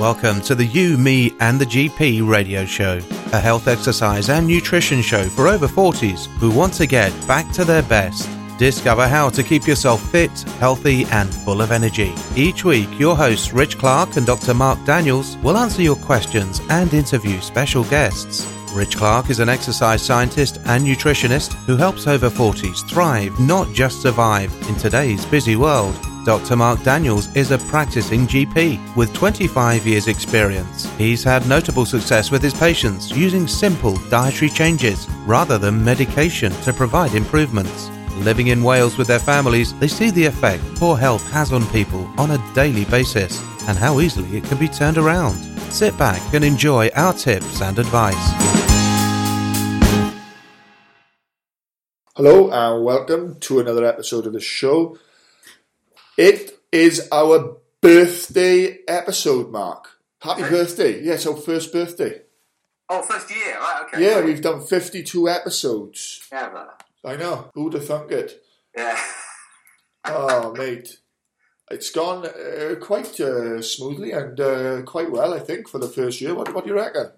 Welcome to the You, Me, and the GP radio show, a health, exercise, and nutrition show for over 40s who want to get back to their best. Discover how to keep yourself fit, healthy, and full of energy. Each week, your hosts Rich Clark and Dr. Mark Daniels will answer your questions and interview special guests. Rich Clark is an exercise scientist and nutritionist who helps over 40s thrive, not just survive, in today's busy world. Dr. Mark Daniels is a practicing GP with 25 years' experience. He's had notable success with his patients using simple dietary changes rather than medication to provide improvements. Living in Wales with their families, they see the effect poor health has on people on a daily basis and how easily it can be turned around. Sit back and enjoy our tips and advice. Hello and welcome to another episode of the show. It is our birthday episode, Mark. Happy birthday. Yeah, it's our first birthday. Oh, first year, right? Okay. Yeah, we've done 52 episodes. Yeah, but- I know. Who'd have thunk it? yeah. Oh, mate. It's gone uh, quite uh, smoothly and uh, quite well, I think, for the first year. What, what do you reckon?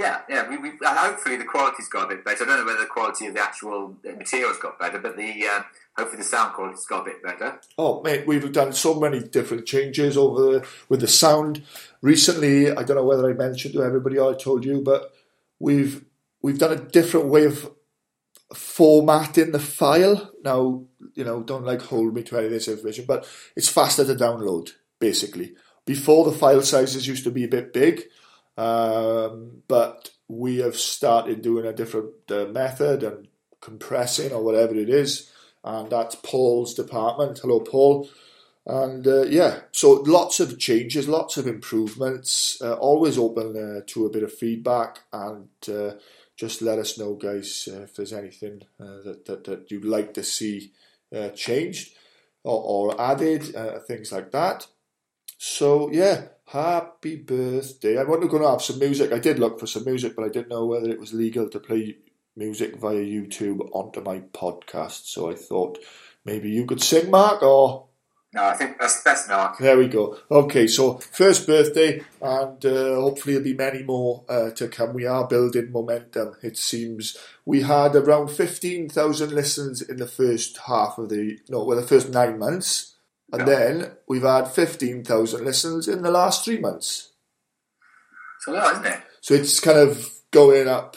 Yeah, yeah. We, we, uh, hopefully the quality's got a bit better. I don't know whether the quality of the actual materials got better, but the um, hopefully the sound quality's got a bit better. Oh, mate, we've done so many different changes over with the sound. Recently, I don't know whether I mentioned to everybody or I told you, but we've we've done a different way of formatting the file. Now, you know, don't like hold me to any of this information, but it's faster to download, basically. Before the file sizes used to be a bit big, um, but we have started doing a different uh, method and compressing or whatever it is, and that's Paul's department. Hello, Paul. And uh, yeah, so lots of changes, lots of improvements. Uh, always open uh, to a bit of feedback, and uh, just let us know, guys, uh, if there's anything that, that that you'd like to see changed or, or added, things like that. So yeah, happy birthday! I wasn't going to have some music. I did look for some music, but I didn't know whether it was legal to play music via YouTube onto my podcast. So I thought maybe you could sing, Mark, or No, I think that's that's Mark. there we go. Okay, so first birthday, and uh, hopefully there'll be many more uh, to come. We are building momentum. It seems we had around fifteen thousand listens in the first half of the no, well, the first nine months, and Yeah. then we've had fifteen thousand listens in the last three months. So yeah, isn't it? So it's kind of going up,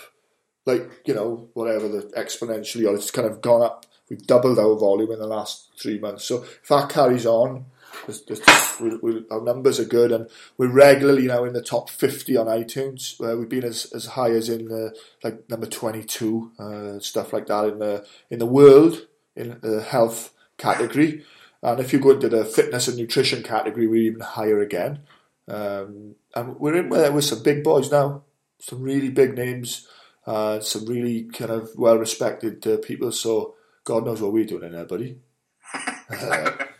like you know, whatever the exponentially, or it's kind of gone up. We've doubled our volume in the last three months. So if that carries on, there's- there's- we, we, our numbers are good, and we're regularly now in the top fifty on iTunes. Where we've been as, as high as in the like number twenty two, uh, stuff like that in the in the world in the health category. And if you go into the fitness and nutrition category, we're even higher again. Um, and we're in there with some big boys now, some really big names, uh, some really kind of well respected uh, people. So God knows what we're doing in there, buddy.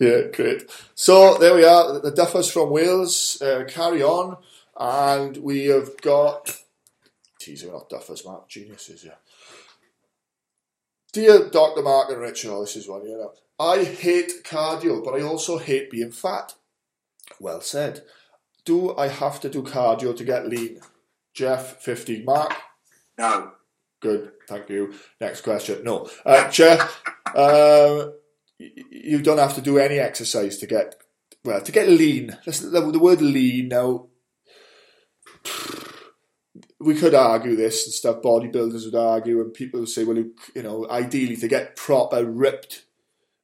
Yeah. Great. So there we are, the Duffers from Wales uh, carry on, and we have got. Geez, we're not Duffers, Mark, geniuses, yeah. Dear Dr. Mark and Richard, oh, this is one, you know. I hate cardio, but I also hate being fat. Well said. Do I have to do cardio to get lean? Jeff, 50. Mark, No. Good, thank you. Next question. No, uh, Jeff, um, you don't have to do any exercise to get well to get lean. The, the word lean now. We could argue this and stuff. Bodybuilders would argue, and people would say, "Well, you, you know, ideally to get proper ripped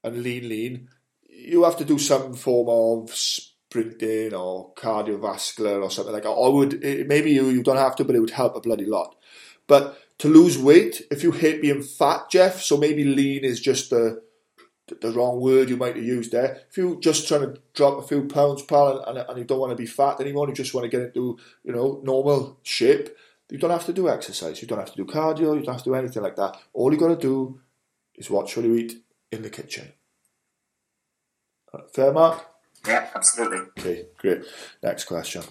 and lean, lean, you have to do some form of sprinting or cardiovascular or something like that. Or would it, maybe you, you don't have to, but it would help a bloody lot. But to lose weight, if you hate being fat, Jeff, so maybe lean is just the the wrong word you might have used there. If you're just trying to drop a few pounds, pal, and, and you don't want to be fat anymore, you just want to get into you know normal shape, you don't have to do exercise. You don't have to do cardio. You don't have to do anything like that. All you got to do is watch what you eat in the kitchen. Fair, Mark? Yeah, absolutely. Okay, great. Next question.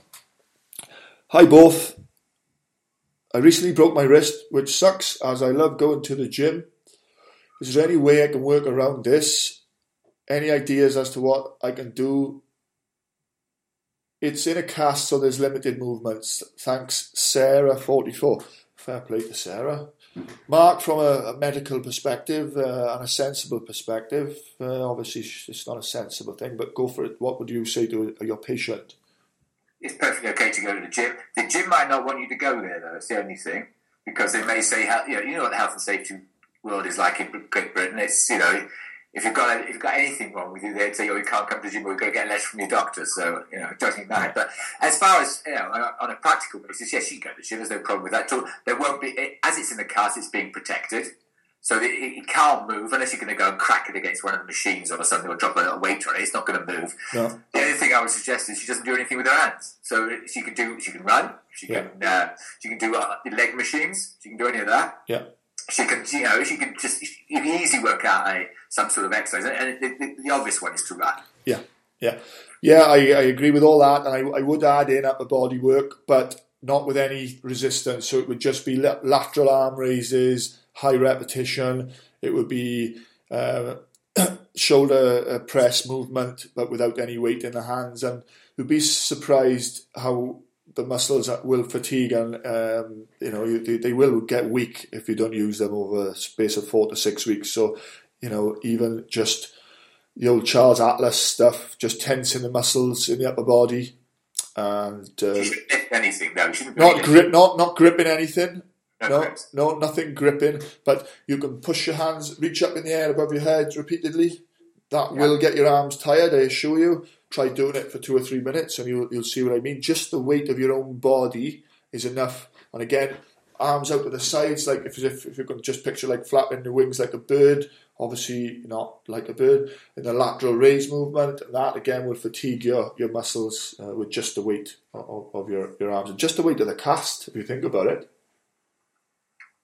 Hi, both. I recently broke my wrist, which sucks as I love going to the gym. Is there any way I can work around this? Any ideas as to what I can do it's in a cast, so there's limited movements. Thanks, Sarah, 44. Fair play to Sarah. Mark, from a, a medical perspective uh, and a sensible perspective, uh, obviously it's not a sensible thing, but go for it. What would you say to your patient? It's perfectly okay to go to the gym. The gym might not want you to go there, though. It's the only thing because they may say, you know, you know what the health and safety world is like in Great Britain. It's you know if you've got if you've got anything wrong with you, they'd say, "Oh, you can't come to the gym, or you've got to get a letter from your doctor." So you know, it doesn't matter. But as far as you know, on a, on a practical basis, yes, you can go to the gym. There's no problem with that. So there won't be, as it's in the cast, it's being protected. So it, it can't move unless you're going to go and crack it against one of the machines or something or drop a little weight on it. It's not going to move. No. The only thing I would suggest is she doesn't do anything with her hands. So she can do, she can run, she can, Yeah. uh, she can do uh, leg machines, she can do any of that Yeah. she can, you know, she can just you can easily work out a some sort of exercise, and the, the, the obvious one is to run. Yeah, yeah, yeah. I, I agree with all that, and I, I would add in upper body work, but not with any resistance. So it would just be lateral arm raises, high repetition. It would be uh, shoulder uh, press movement, but without any weight in the hands. And you'd be surprised how the muscles will fatigue and um, you know they, they will get weak if you don't use them over a space of four to six weeks. So you know even just the old Charles Atlas stuff, just tensing the muscles in the upper body, and uh, anything, though. Shouldn't grip, not not gripping anything. No No, grips. no, nothing gripping. But you can push your hands, reach up in the air above your head repeatedly. That will get your arms tired. I assure you. Try doing it for two or three minutes, and you'll you'll see what I mean. Just the weight of your own body is enough. And again, arms out to the sides, like if if, if you can just picture like flapping the wings like a bird. Obviously, not like a bird. In the lateral raise movement, that again will fatigue your your muscles uh, with just the weight of, of your your arms and just the weight of the cast. If you think about it.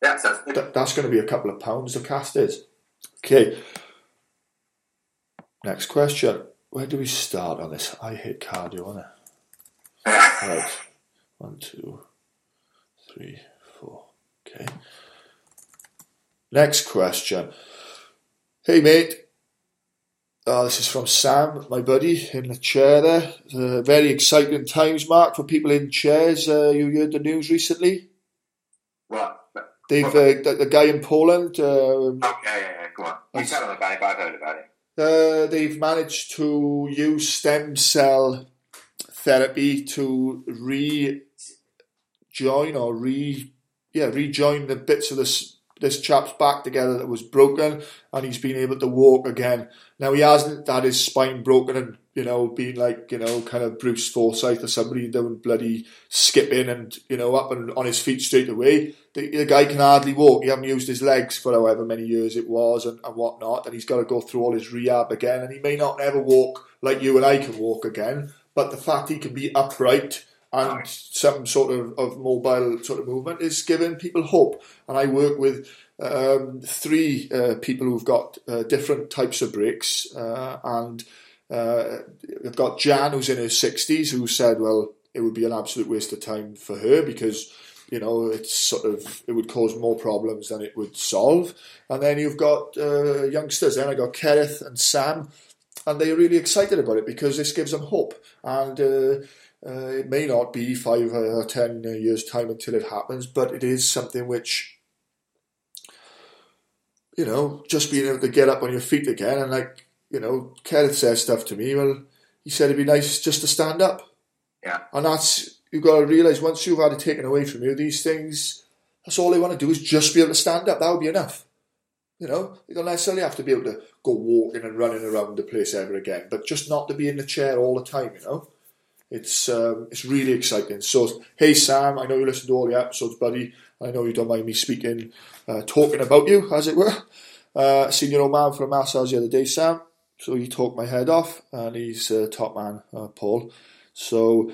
Yeah, sounds good. Th- that's going to be a couple of pounds the cast is. Okay. Next question. Where do we start on this? I hate cardio, on it. Right. One, two, three, four. Okay. Next question. Hey, mate. Uh, this is from Sam, my buddy, in the chair there. Uh, very exciting times, Mark, for people in chairs. Uh, you heard the news recently? What? They've uh, the, the guy in Poland. Uh, Okay, yeah, yeah, go on. You tell them about it, I've heard about it. uh, they've managed to use stem cell therapy to rejoin or re yeah rejoin the bits of this this chap's back together that was broken, and he's been able to walk again. Now he hasn't had his spine broken and you know been like you know kind of Bruce Forsyth or somebody doing bloody skipping and you know up and on his feet straight away. The, the guy can hardly walk. He hasn't used his legs for however many years it was and, and whatnot, and he's got to go through all his rehab again. And he may not ever walk like you and I can walk again, but the fact he can be upright and some sort of, of mobile sort of movement is giving people hope. And I work with um, three uh, people who've got uh, different types of breaks, uh, and uh, I've got Jan who's in her sixties who said, "Well, it would be an absolute waste of time for her because." You know, it's sort of it would cause more problems than it would solve. And then you've got uh, youngsters. Then I got Kerith and Sam, and they're really excited about it because this gives them hope. And uh, uh, it may not be five or ten years' time until it happens, but it is something which, you know, just being able to get up on your feet again. And like, you know, Kenneth says stuff to me. Well, he said it'd be nice just to stand up. Yeah. And that's, you've got to realise once you've had it taken away from you, these things, that's all they want to do is just be able to stand up. That would be enough. You know, you don't necessarily have to be able to go walking and running around the place ever again, but just not to be in the chair all the time, you know? It's um, it's really exciting. So, hey Sam, I know you listen to all the episodes, buddy. I know you don't mind me speaking, uh, talking about you, as it were. Uh, seen your old man for a massage the other day, Sam. So he talked my head off, and he's uh, top man, uh, Paul. So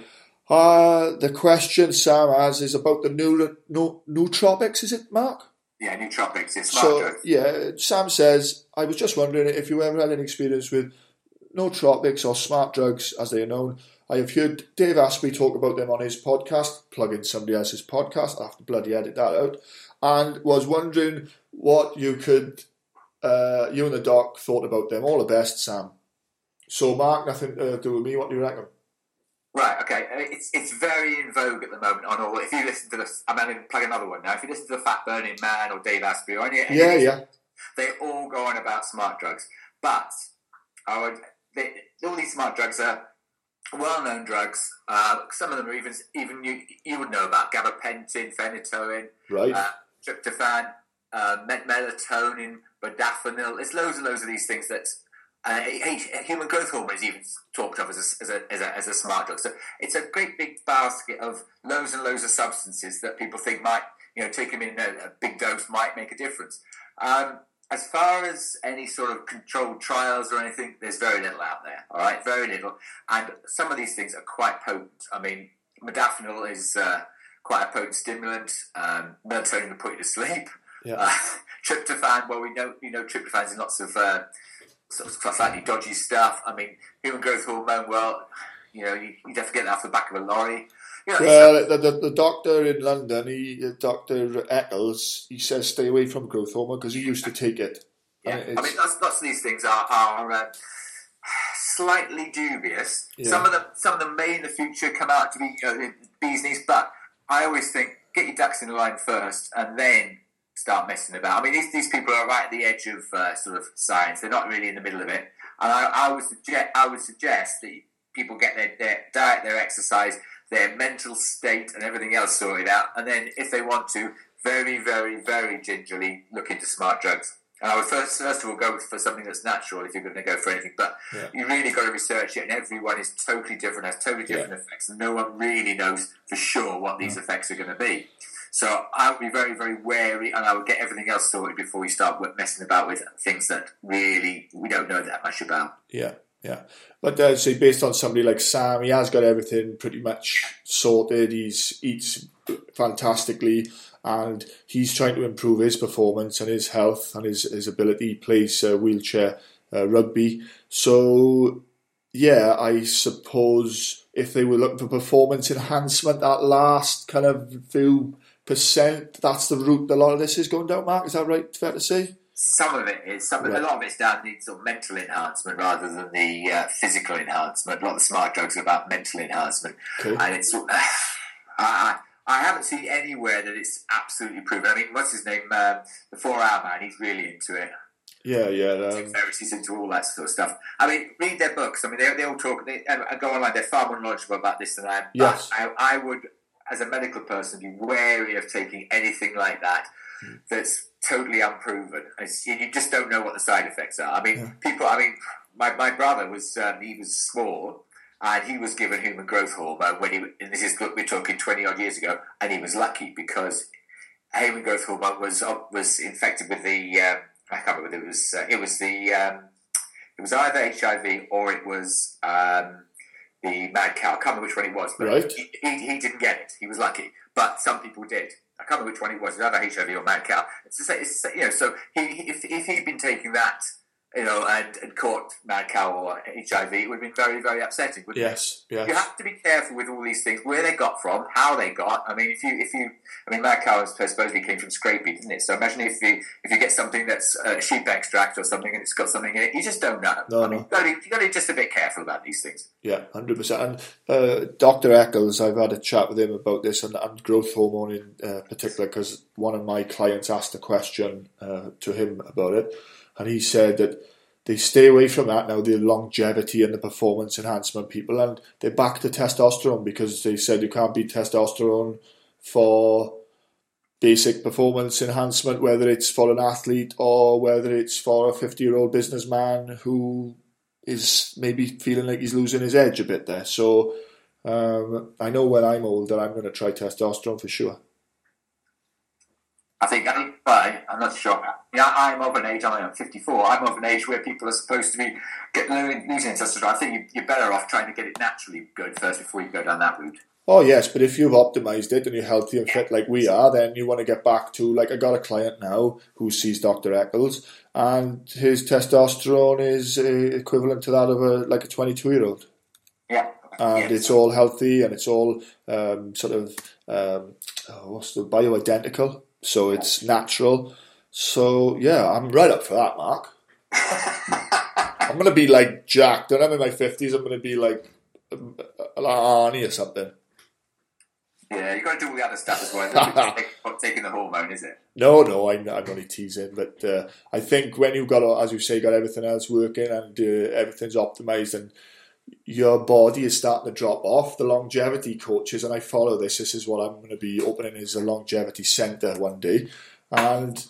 uh, the question Sam has is about the new, new nootropics. Is it Mark? Yeah, nootropics. It's smart So drug. yeah, Sam says, I was just wondering if you ever had any experience with nootropics or smart drugs, as they are known. I have heard Dave Asprey talk about them on his podcast, plug in somebody else's podcast. I have to bloody edit that out. And was wondering what you could, uh, you and the doc thought about them. All the best, Sam. So, Mark, nothing to do with me. What do you reckon? Right. Okay. It's it's very in vogue at the moment. On all, if you listen to the, I'm going to plug another one now. If you listen to the Fat Burning Man or Dave Asprey or any, Yeah, yeah. they all go on about smart drugs. But I would, they, all these smart drugs are well-known drugs. Uh, some of them are even even you you would know about gabapentin, phenytoin, Right. uh, tryptophan, uh, melatonin, modafinil. There's loads and loads of these things that. Uh, human growth hormone is even talked of as a, as, a, as, a, as a smart drug. So it's a great big basket of loads and loads of substances that people think might, you know, take them in a, a big dose might make a difference. Um, as far as any sort of controlled trials or anything, there's very little out there. All right, very little, and some of these things are quite potent. I mean, modafinil is uh, quite a potent stimulant. Um, melatonin will put you to sleep. Yeah. Uh, tryptophan, well, we know you know tryptophan's in lots of uh, sort of slightly dodgy stuff. I mean, human growth hormone. Well, you know, you, you'd have to get that off the back of a lorry. You know, Well, the, the, the doctor in London, he, uh, Dr. Eccles, he says stay away from growth hormone because he used to take it. Yeah, I mean, lots, lots of these things are, are uh, slightly dubious. Yeah. Some of them, some of them may in the future come out to be you know, bees knees, but I always think get your ducks in a line first, and then start messing about. I mean, these, these people are right at the edge of uh, sort of science; they're not really in the middle of it. And I, I would suggest, I would suggest that people get their, their diet, their exercise, their mental state, and everything else sorted out, and then if they want to, very, very, very gingerly look into smart drugs. And I would first, first of all go for something that's natural if you're going to go for anything. But Yeah. you really got to research it, and everyone is totally different, has totally different effects, and no one really knows for sure what these effects are going to be. So I would be very, very wary, and I would get everything else sorted before we start messing about with things that really we don't know that much about. Yeah, yeah. But uh, say based on somebody like Sam, he has got everything pretty much sorted. He's eats fantastically, and he's trying to improve his performance and his health and his, his ability. He plays uh, wheelchair uh, rugby, so yeah, I suppose if they were looking for performance enhancement, that last kind of few percent, that's the route a lot of this is going down. Mark, is that right? Fair to say? Some of it is, some, Right. a lot of it's down to sort of mental enhancement rather than the uh, physical enhancement. A lot of the smart drugs are about mental enhancement. Okay. and it's uh, I, I haven't seen anywhere that it's absolutely proven. I mean, what's his name? Um, the Four Hour Man. He's really into it. Yeah, yeah. Um, Ferriss into all that sort of stuff. I mean, read their books. I mean, they, they all talk. They and, go online. They're far more knowledgeable about this than I am. But Yes. I, I would, as a medical person, be wary of taking anything like that that's totally unproven. It's, you just don't know what the side effects are. I mean, people. I mean, my, my brother was um, he was small. And he was given human growth hormone when he, and this is, we're talking 20 odd years ago, and he was lucky because human growth hormone was uh, was infected with the, um, I can't remember, it was, uh, it was the, um, it was either HIV or it was um, the mad cow. I can't remember which one it was, but Right. he, he, he didn't get it. He was lucky, but some people did. I can't remember which one it was. It was either HIV or mad cow. It's, just, it's you know, so he, if, if he'd been taking that, you know, and, and caught mad cow or HIV, it would have been very, very upsetting. Wouldn't it? yes, yes. You have to be careful with all these things, where they got from, how they got. I mean, if you, if you, I mean, mad cow supposedly came from scrapie, didn't it? So imagine if you, if you get something that's uh, sheep extract or something and it's got something in it, you just don't know. No, I mean, no. you got to, you got to be just a bit careful about these things. Yeah, hundred percent. And uh, Doctor Eccles, I've had a chat with him about this and, and growth hormone in uh, particular because one of my clients asked a question uh, to him about it, and he said that they stay away from that now. The longevity and the performance enhancement people, and they're back to testosterone because they said you can't beat testosterone for basic performance enhancement, whether it's for an athlete or whether it's for a fifty-year-old businessman who is maybe feeling like he's losing his edge a bit there. So um, I know when I'm older, I'm going to try testosterone for sure. I think, I, I'm not sure. Yeah, I'm of an age, I'm 54, I'm of an age where people are supposed to be get, losing testosterone. I think you, you're better off trying to get it naturally good first before you go down that route. Oh yes, but if you've optimized it and you're healthy and fit like we are, then you want to get back to like I got a client now who sees Dr. Eccles, and his testosterone is uh, equivalent to that of a like a 22 year old. Yeah. and Yes. it's all healthy and it's all um, sort of um, oh, what's the bioidentical, so it's natural. So yeah, I'm right up for that, Mark. I'm gonna be like jacked. When I'm in my fifties, I'm gonna be like um, like Arnie or something. Yeah, you got to do all the other stuff as well. Not taking the hormone, is it? No, no, I'm, I'm only teasing. But uh, I think when you've got, as you say, got everything else working and uh, everything's optimized and your body is starting to drop off, the longevity coaches, and I follow this. This is what I'm going to be opening is a longevity center one day, and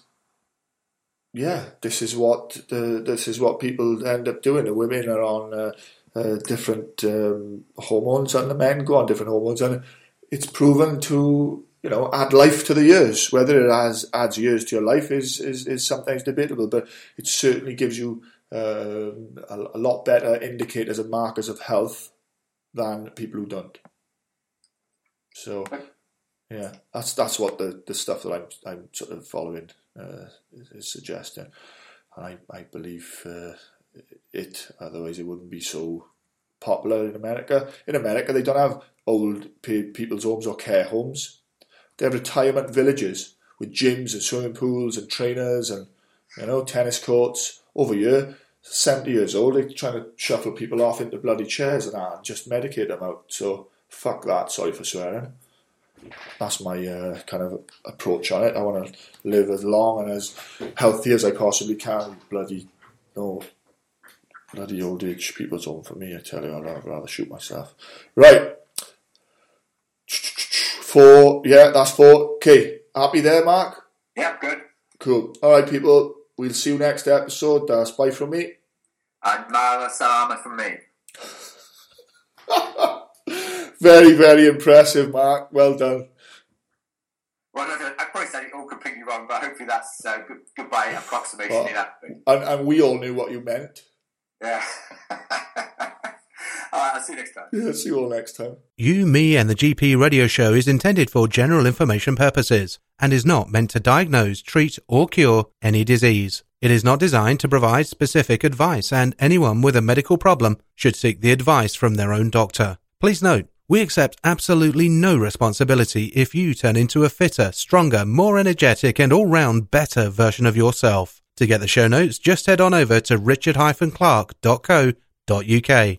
yeah, this is what the this is what people end up doing. The women are on uh, uh, different um, hormones, and the men go on different hormones, and it's proven to you know add life to the years. Whether it has adds years to your life is is, is sometimes debatable, but it certainly gives you uh, a, a, lot better indicators and markers of health than people who don't. So yeah, that's that's what the, the stuff that I'm I'm sort of following uh, is, is, suggesting, and I I believe uh, it. Otherwise, it wouldn't be so popular in America. In America, they don't have old people's homes or care homes. They have retirement villages with gyms and swimming pools and trainers and you know tennis courts. Over here, seventy years old, they're trying to shuffle people off into bloody chairs and that, and just medicate them out. So fuck that. Sorry for swearing. That's my uh, kind of approach on it. I want to live as long and as healthy as I possibly can. Bloody no bloody old age people's home for me. I tell you, I'd rather shoot myself. Right. Four, yeah, that's four. Okay, happy there, Mark? Yeah, good. Cool. All right, people. We'll see you next episode. That's bye from me. And Salama from me. very, very impressive, Mark. Well done. Well, I probably said it all completely wrong, but hopefully that's a uh, good, goodbye approximation well, in that. And, and we all knew what you meant. Yeah. All right, I'll see you next time. Yeah, see you all next time. You, Me, and the GP radio show is intended for general information purposes and is not meant to diagnose, treat, or cure any disease. It is not designed to provide specific advice, and anyone with a medical problem should seek the advice from their own doctor. Please note, we accept absolutely no responsibility if you turn into a fitter, stronger, more energetic, and all round better version of yourself. To get the show notes, just head on over to richard-clark.co.uk.